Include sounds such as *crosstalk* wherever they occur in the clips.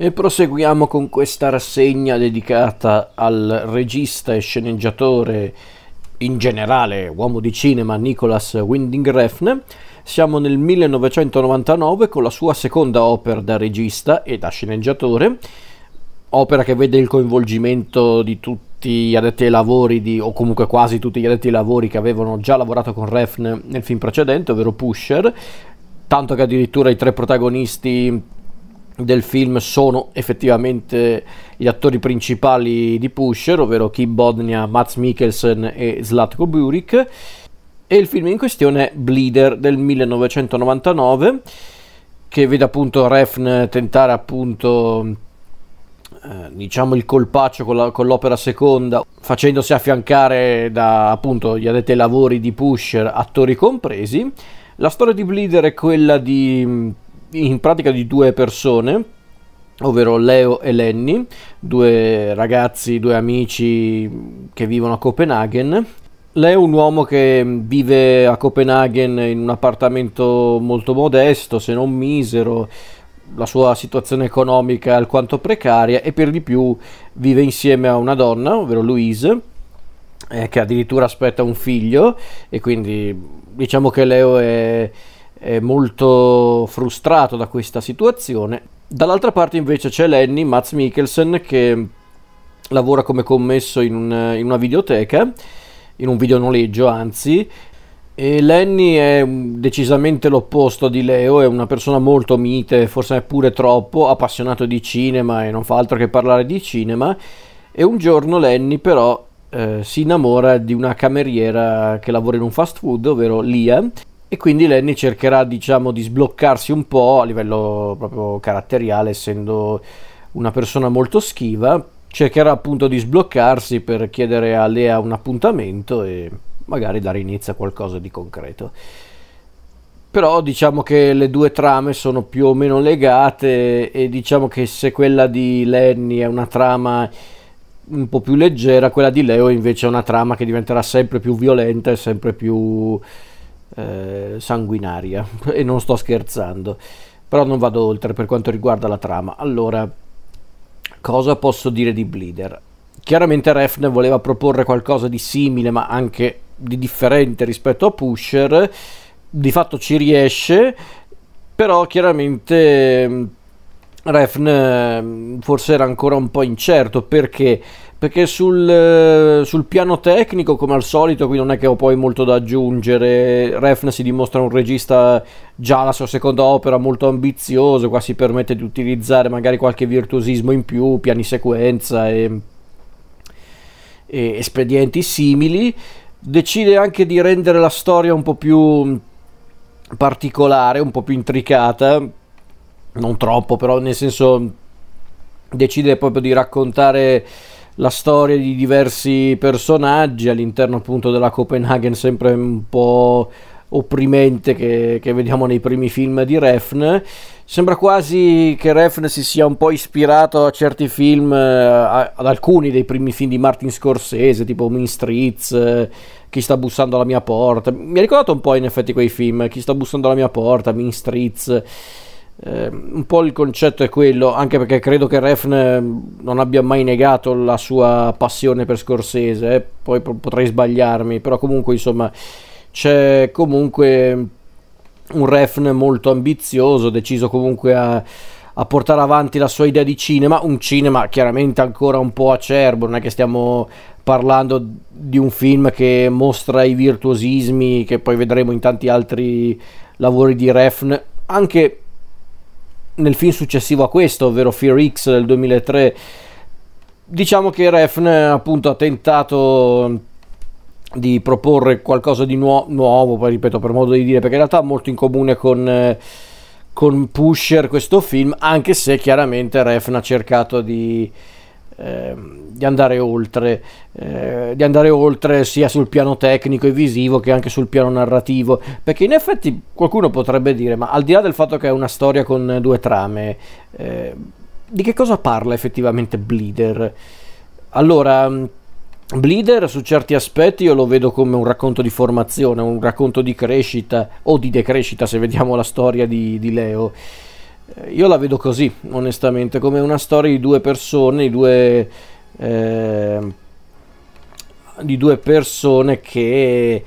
E proseguiamo con questa rassegna dedicata al regista e sceneggiatore, in generale uomo di cinema, Nicholas Winding Refn. Siamo nel 1999 con la sua seconda opera da regista e da sceneggiatore, opera che vede il coinvolgimento di tutti gli addetti ai lavori, di, o comunque quasi tutti gli addetti ai lavori che avevano già lavorato con Refn nel film precedente, ovvero Pusher, tanto che addirittura i tre protagonisti del film sono effettivamente gli attori principali di Pusher, ovvero Kim Bodnia, Mats Mikkelsen e Zlatko Burik. E il film in questione è Bleeder del 1999, che vede appunto Refn tentare appunto eh, diciamo il colpaccio con, la, con, l'opera seconda, facendosi affiancare da appunto gli addetti ai lavori di Pusher, attori compresi. La storia di Bleeder è quella di in pratica di due persone, ovvero Leo e Lenny, due ragazzi, due amici che vivono a Copenaghen. Lei è un uomo che vive a Copenaghen in un appartamento molto modesto, se non misero, la sua situazione economica è alquanto precaria e per di più vive insieme a una donna, ovvero Louise, eh, che addirittura aspetta un figlio e quindi diciamo che Leo è molto frustrato da questa situazione. Dall'altra parte invece c'è Lenny, Mats Mikkelsen, che lavora come commesso in, un, in una videoteca, in un videonoleggio anzi, e Lenny è decisamente l'opposto di Leo, è una persona molto mite, forse pure troppo, appassionato di cinema e non fa altro che parlare di cinema. E un giorno Lenny però eh, si innamora di una cameriera che lavora in un fast food, ovvero Lia, e quindi Lenny cercherà diciamo di sbloccarsi un po' a livello proprio caratteriale essendo una persona molto schiva. Cercherà appunto di sbloccarsi per chiedere a Lea un appuntamento e magari dare inizio a qualcosa di concreto. Però diciamo che le due trame sono più o meno legate e diciamo che se quella di Lenny è una trama un po' più leggera quella di Leo invece è una trama che diventerà sempre più violenta e sempre più eh, sanguinaria. *laughs* E non sto scherzando. Però non vado oltre per quanto riguarda la trama. Allora cosa posso dire di Bleeder? Chiaramente Refn voleva proporre qualcosa di simile ma anche di differente rispetto a Pusher. Di fatto ci riesce però chiaramente Refn forse era ancora un po' incerto perché perché sul, sul, piano tecnico, come al solito, qui non è che ho poi molto da aggiungere. Refn si dimostra un regista già la sua seconda opera molto ambizioso, qua si permette di utilizzare magari qualche virtuosismo in più, piani sequenza e, e espedienti simili. Decide anche di rendere la storia un po' più particolare, un po' più intricata, non troppo, però nel senso decide proprio di raccontare la storia di diversi personaggi all'interno appunto della Copenaghen sempre un po' opprimente che, che, vediamo nei primi film di Refn. Sembra quasi che Refn si sia un po' ispirato a certi film, eh, ad alcuni dei primi film di Martin Scorsese, tipo Mean Streets, eh, Chi sta bussando alla mia porta. Mi ha ricordato un po' in effetti quei film, Chi sta bussando alla mia porta, Mean Streets. Eh, un po' il concetto è quello, anche perché credo che Refn eh, non abbia mai negato la sua passione per Scorsese, eh. poi potrei sbagliarmi, però comunque insomma c'è comunque un Refn molto ambizioso, deciso comunque a, a, portare avanti la sua idea di cinema, un cinema chiaramente ancora un po' acerbo, non è che stiamo parlando di un film che mostra i virtuosismi che poi vedremo in tanti altri lavori di Refn, anche nel film successivo a questo, ovvero Fear X del 2003, diciamo che Refn appunto ha tentato di proporre qualcosa di nuo- nuovo, poi ripeto per modo di dire, perché in realtà ha molto in comune con, eh, con Pusher questo film, anche se chiaramente Refn ha cercato di Ehm, di andare oltre, eh, di andare oltre sia sul piano tecnico e visivo che anche sul piano narrativo, perché in effetti qualcuno potrebbe dire, ma al di là del fatto che è una storia con due trame, eh, di che cosa parla effettivamente Bleeder? Allora, Bleeder su certi aspetti io lo vedo come un racconto di formazione, un racconto di crescita o di decrescita se vediamo la storia di, di Leo io la vedo così, onestamente, come una storia di due persone, di due, eh, di due persone che,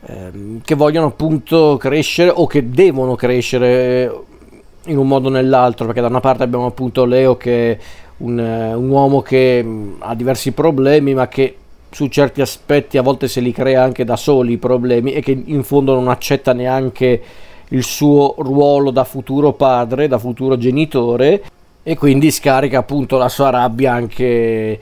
eh, che vogliono appunto crescere o che devono crescere in un modo o nell'altro, perché da una parte abbiamo appunto Leo che è un, un uomo che ha diversi problemi, ma che su certi aspetti a volte se li crea anche da soli i problemi e che in fondo non accetta neanche il suo ruolo da futuro padre, da futuro genitore e quindi scarica appunto la sua rabbia anche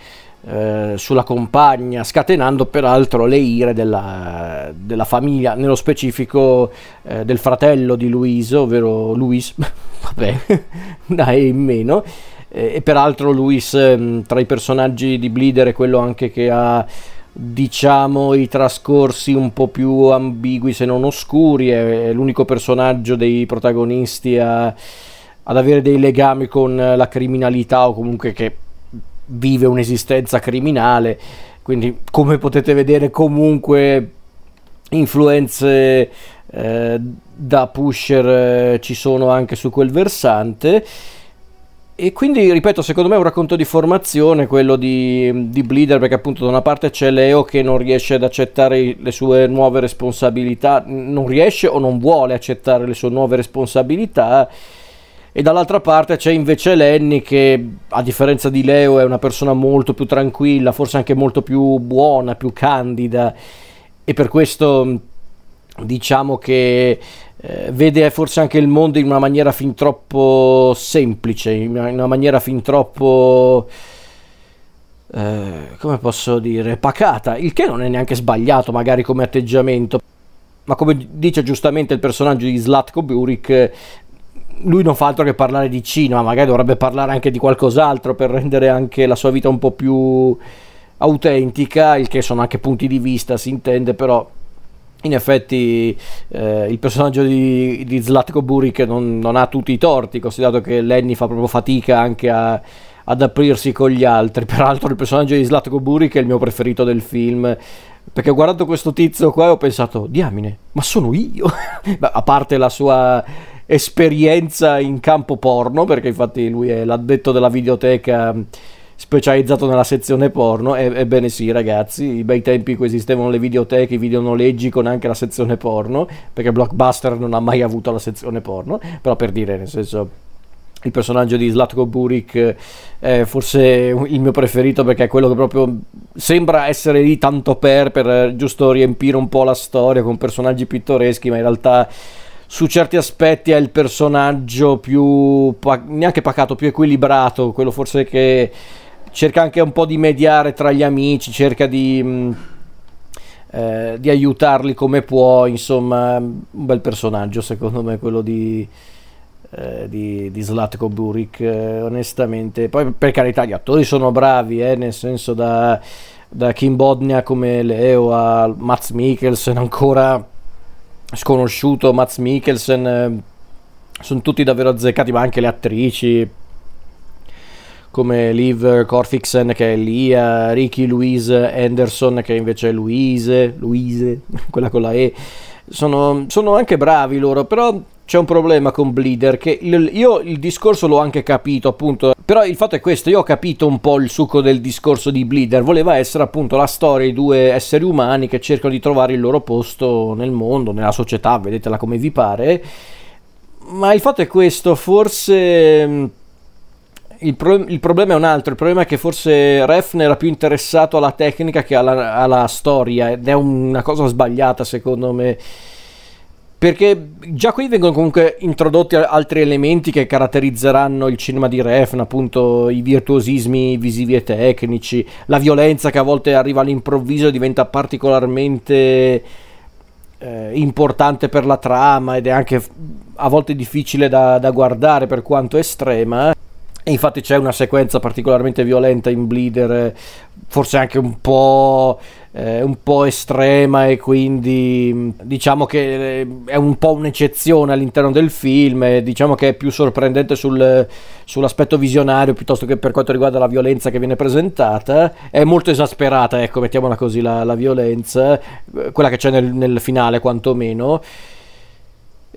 eh, sulla compagna, scatenando peraltro le ire della, della famiglia, nello specifico eh, del fratello di Luiso, ovvero Luis, *laughs* vabbè, dai in meno. e peraltro Luis ehm, tra i personaggi di Bleeder è quello anche che ha diciamo i trascorsi un po' più ambigui se non oscuri, è, l'unico personaggio dei protagonisti a, ad avere dei legami con la criminalità o comunque che vive un'esistenza criminale, quindi come potete vedere comunque influenze eh, da pusher eh, ci sono anche su quel versante e quindi, ripeto, secondo me è un racconto di formazione quello di, di Bleeder, perché appunto da una parte c'è Leo che non riesce ad accettare le sue nuove responsabilità, non riesce o non vuole accettare le sue nuove responsabilità, e dall'altra parte c'è invece Lenny che, a differenza di Leo, è una persona molto più tranquilla, forse anche molto più buona, più candida, e per questo diciamo che eh, vede forse anche il mondo in una maniera fin troppo semplice, in una, in una maniera fin troppo... Eh, come posso dire, pacata, il che non è neanche sbagliato magari come atteggiamento, ma come dice giustamente il personaggio di Slatko Burik, lui non fa altro che parlare di cinema, magari dovrebbe parlare anche di qualcos'altro per rendere anche la sua vita un po' più autentica, il che sono anche punti di vista, si intende, però in effetti eh, il personaggio di, di Zlatko Burik non, non, ha tutti i torti, considerato che Lenny fa proprio fatica anche a, ad aprirsi con gli altri. *laughs* Peraltro il personaggio di Zlatko Burik è il mio preferito del film, perché ho guardato questo tizio qua e ho pensato, diamine, ma sono io? *laughs* Beh, a parte la sua esperienza in campo porno, perché infatti lui è l'addetto della videoteca specializzato nella sezione porno. E, ebbene sì, ragazzi, i bei tempi in cui esistevano le videoteche, i videonoleggi con anche la sezione porno, perché Blockbuster non ha mai avuto la sezione porno, però per dire, nel senso il personaggio di Slatko Burik è forse il mio preferito perché è quello che proprio sembra essere lì tanto per, per giusto riempire un po' la storia con personaggi pittoreschi, ma in realtà su certi aspetti è il personaggio più neanche pacato, più equilibrato, quello forse che cerca anche un po' di mediare tra gli amici, cerca di, mh, mm, eh, di aiutarli come può, insomma, un bel personaggio secondo me quello di, eh, di, di Zlatko Burik, eh, onestamente. Poi per carità gli attori sono bravi, eh, nel senso da, da Kim Bodnia come Leo a Mats Mikkelsen ancora sconosciuto, Mats Mikkelsen, eh, sono tutti davvero azzeccati, ma anche le attrici come Liv Corfixen che è Lia, Ricky Louise Anderson che invece è Louise, Louise, *laughs* quella con la E. Sono, sono anche bravi loro, però c'è un problema con Bleeder che io il discorso l'ho anche capito appunto. Però il fatto è questo io ho capito un po' il succo del discorso di Bleeder. Voleva essere appunto la storia di due esseri umani che cercano di trovare il loro posto nel mondo nella società vedetela come vi pare. Ma il fatto è questo forse il, pro- il, problema è un altro, il problema è che forse Refn era più interessato alla tecnica che alla, alla storia ed è una cosa sbagliata secondo me perché già qui vengono comunque introdotti altri elementi che caratterizzeranno il cinema di Refn, appunto i virtuosismi visivi e tecnici, la violenza che a volte arriva all'improvviso e diventa particolarmente eh, importante per la trama ed è anche a volte difficile da, da guardare per quanto estrema. E infatti c'è una sequenza particolarmente violenta in Bleeder, forse anche un po', eh, un po', estrema e quindi diciamo che eh, è un po' un'eccezione all'interno del film e diciamo che è più sorprendente sul, sull'aspetto visionario piuttosto che per quanto riguarda la violenza che viene presentata. È molto esasperata, ecco, mettiamola così, la, la violenza, quella che c'è nel, nel finale quantomeno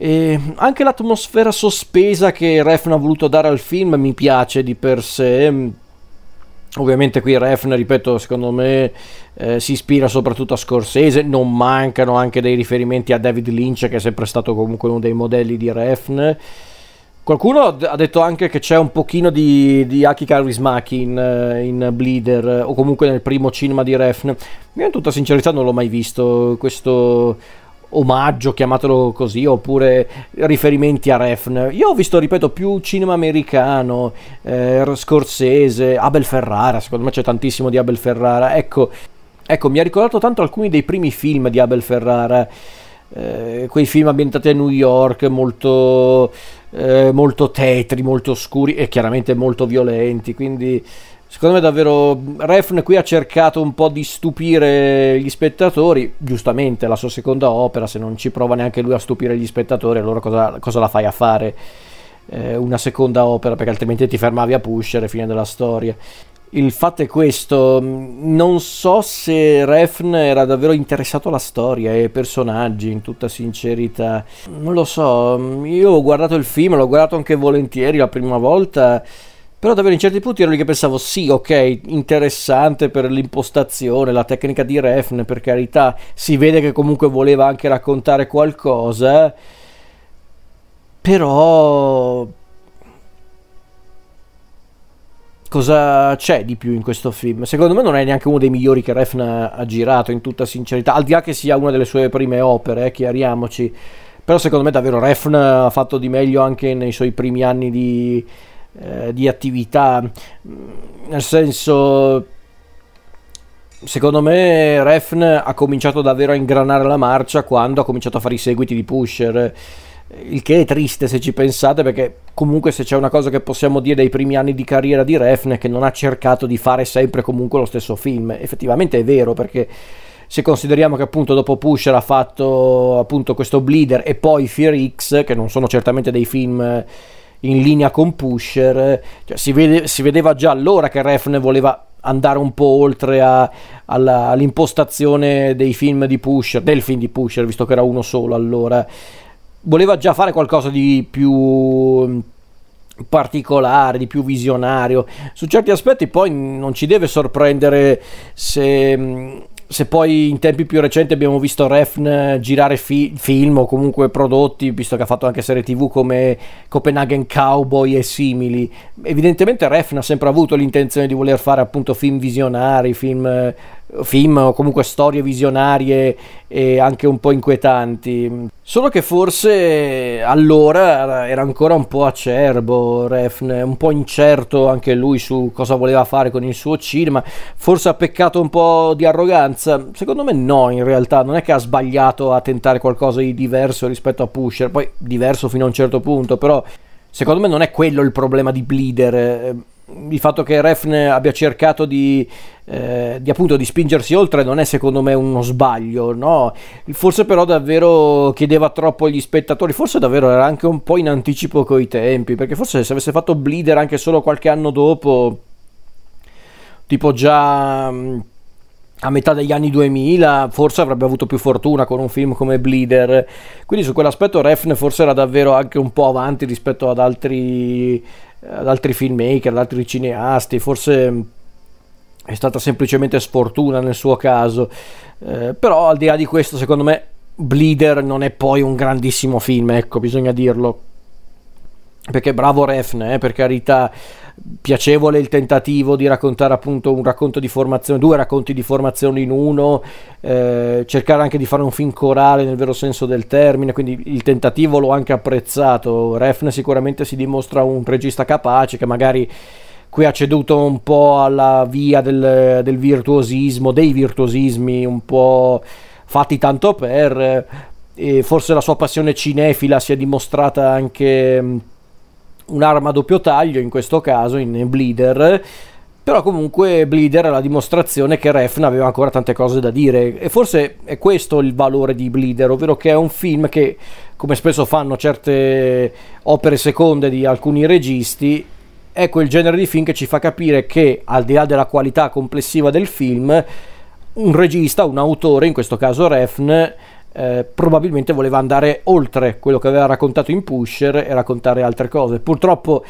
E anche l'atmosfera sospesa che Refn ha voluto dare al film mi piace di per sé. Ovviamente qui Refn, ripeto, secondo me eh, si ispira soprattutto a Scorsese, non mancano anche dei riferimenti a David Lynch che è sempre stato comunque uno dei modelli di Refn. Qualcuno ha detto anche che c'è un pochino di, di Aki Kaurismäki in, eh, in Bleeder o comunque nel primo cinema di Refn. Io in tutta sincerità non l'ho mai visto questo omaggio, chiamatelo così, oppure riferimenti a Refn. Io ho visto, ripeto, più cinema americano, eh, Scorsese, Abel Ferrara, secondo me c'è tantissimo di Abel Ferrara. Ecco, ecco, mi ha ricordato tanto alcuni dei primi film di Abel Ferrara. Eh, quei film ambientati a New York molto, eh, molto tetri, molto scuri e chiaramente molto violenti. Quindi Secondo me davvero Refn qui ha cercato un po' di stupire gli spettatori, giustamente la sua seconda opera, se non ci prova neanche lui a stupire gli spettatori, allora cosa, cosa la fai a fare eh, una seconda opera? Perché altrimenti ti fermavi a Pusher e fine della storia. Il fatto è questo, non so se Refn era davvero interessato alla storia e ai personaggi, in tutta sincerità. Non lo so, io ho guardato il film, l'ho guardato anche volentieri la prima volta però davvero in certi punti ero lì che pensavo, sì, ok, interessante per l'impostazione, la tecnica di Refn, per carità, si vede che comunque voleva anche raccontare qualcosa, però... Cosa c'è di più in questo film? Secondo me non è neanche uno dei migliori che Refn ha, girato, in tutta sincerità, al di là che sia una delle sue prime opere, eh, chiariamoci. Però secondo me davvero Refn ha fatto di meglio anche nei suoi primi anni di eh, di attività, nel senso secondo me Refn ha cominciato davvero a ingranare la marcia quando ha cominciato a fare i seguiti di Pusher. Il che è triste se ci pensate perché comunque se c'è una cosa che possiamo dire dei primi anni di carriera di Refn è che non ha cercato di fare sempre comunque lo stesso film. Effettivamente è vero perché se consideriamo che appunto dopo Pusher ha fatto appunto questo Bleeder e poi Fear X che non sono certamente dei film in linea con Pusher, cioè, si, vede, si, vedeva già allora che Refn voleva andare un po' oltre a, alla, all'impostazione dei film di Pusher, del film di Pusher, visto che era uno solo allora. Voleva già fare qualcosa di più mm, particolare, di più visionario. Su certi aspetti poi non ci deve sorprendere se mm, se poi in tempi più recenti abbiamo visto Refn girare fi- film o comunque prodotti, visto che ha fatto anche serie tv come Copenhagen Cowboy e simili, evidentemente Refn ha sempre avuto l'intenzione di voler fare appunto film visionari, film film o comunque storie visionarie e anche un po' inquietanti. Solo che forse allora era ancora un po' acerbo Refn, un po' incerto anche lui su cosa voleva fare con il suo cinema, forse ha peccato un po' di arroganza. Secondo me no, in realtà non è che ha sbagliato a tentare qualcosa di diverso rispetto a Pusher, poi diverso fino a un certo punto, però secondo me non è quello il problema di Bleeder il fatto che Refn abbia cercato di, eh, di, appunto di spingersi oltre non è secondo me uno sbaglio, no? Forse però davvero chiedeva troppo agli spettatori, forse davvero era anche un po' in anticipo coi tempi, perché forse se avesse fatto Bleeder anche solo qualche anno dopo, tipo già mm, a metà degli anni 2000 forse avrebbe avuto più fortuna con un film come Bleeder quindi su quell'aspetto Refn forse era davvero anche un po' avanti rispetto ad altri ad altri filmmaker, ad altri cineasti, forse è stata semplicemente sfortuna nel suo caso, eh, però al di là di questo secondo me Bleeder non è poi un grandissimo film, ecco, bisogna dirlo. Perché bravo Refn, eh, per carità, piacevole il tentativo di raccontare appunto un racconto di formazione, due racconti di formazione in uno, eh, cercare anche di fare un film corale nel vero senso del termine, quindi il tentativo l'ho anche apprezzato. Refn sicuramente si dimostra un regista capace che magari qui ha ceduto un po' alla via del, del virtuosismo, dei virtuosismi un po' fatti tanto per, e forse la sua passione cinefila si è dimostrata anche un'arma a doppio taglio in questo caso in Bleeder. Però comunque Bleeder è la dimostrazione che Refn aveva ancora tante cose da dire. E forse è questo il valore di Bleeder ovvero che è un film che come spesso fanno certe opere seconde di alcuni registi è quel genere di film che ci fa capire che al di là della qualità complessiva del film un regista, un autore, in questo caso Refn, eh, probabilmente voleva andare oltre quello che aveva raccontato in Pusher e raccontare altre cose. Purtroppo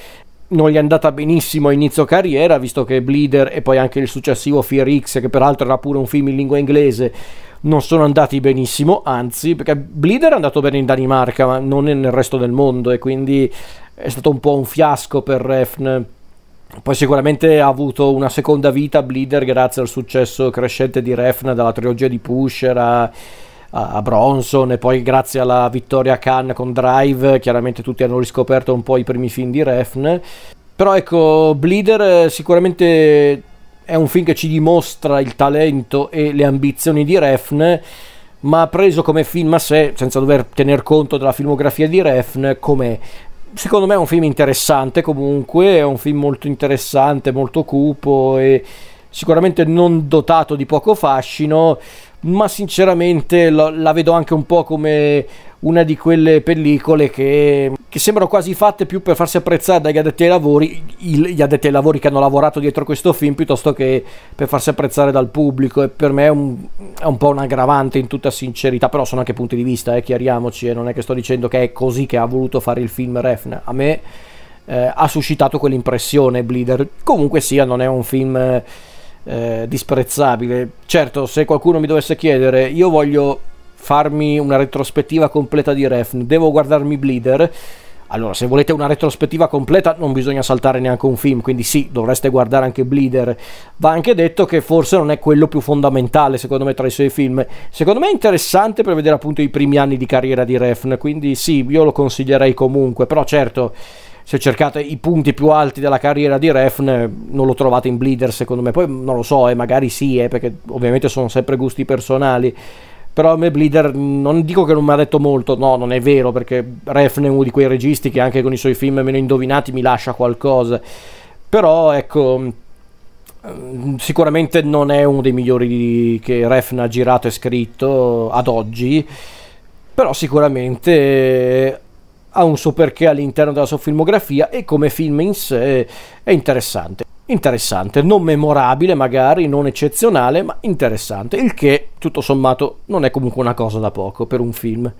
non gli è andata benissimo a inizio carriera, visto che Bleeder e poi anche il successivo Fear X, che peraltro era pure un film in lingua inglese, non sono andati benissimo, anzi, perché Bleeder è andato bene in Danimarca, ma non nel resto del mondo, e quindi è stato un po' un fiasco per Refn. Poi sicuramente ha avuto una seconda vita Bleeder grazie al successo crescente di Refn dalla trilogia di Pusher a a Bronson e poi grazie alla vittoria Cannes con Drive chiaramente tutti hanno riscoperto un po' i primi film di Refn. Però ecco Bleeder sicuramente è un film che ci dimostra il talento e le ambizioni di Refn ma preso come film a sé senza dover tener conto della filmografia di Refn come secondo me è un film interessante comunque è un film molto interessante molto cupo e sicuramente non dotato di poco fascino ma sinceramente lo, la vedo anche un po' come una di quelle pellicole che, che, sembrano quasi fatte più per farsi apprezzare dagli addetti ai lavori, gli addetti ai lavori che hanno lavorato dietro questo film, piuttosto che per farsi apprezzare dal pubblico. E per me è un, è un po' un aggravante in tutta sincerità, però sono anche punti di vista, eh, chiariamoci, e non è che sto dicendo che è così che ha voluto fare il film Refn. A me eh, ha suscitato quell'impressione Bleeder. Comunque sia, non è un film... Eh, eh, disprezzabile. Certo, se qualcuno mi dovesse chiedere, io voglio farmi una retrospettiva completa di Refn, devo guardarmi Bleeder. Allora, se volete una retrospettiva completa non bisogna saltare neanche un film, quindi sì, dovreste guardare anche Bleeder. Va anche detto che forse non è quello più fondamentale, secondo me, tra i suoi film. Secondo me è interessante per vedere appunto i primi anni di carriera di Refn, quindi sì, io lo consiglierei comunque, però certo se cercate i punti più alti della carriera di Refn non lo trovate in Bleeder secondo me. Poi non lo so eh, magari sì eh, perché ovviamente sono sempre gusti personali. Però a me Bleeder non dico che non mi ha detto molto no non è vero perché Refn è uno di quei registi che anche con i suoi film meno indovinati mi lascia qualcosa. Però ecco mm, sicuramente non è uno dei migliori che Refn ha girato e scritto ad oggi. Però sicuramente ha un suo perché all'interno della sua filmografia e come film in sé è interessante. Interessante, non memorabile magari, non eccezionale, ma interessante, il che tutto sommato non è comunque una cosa da poco per un film.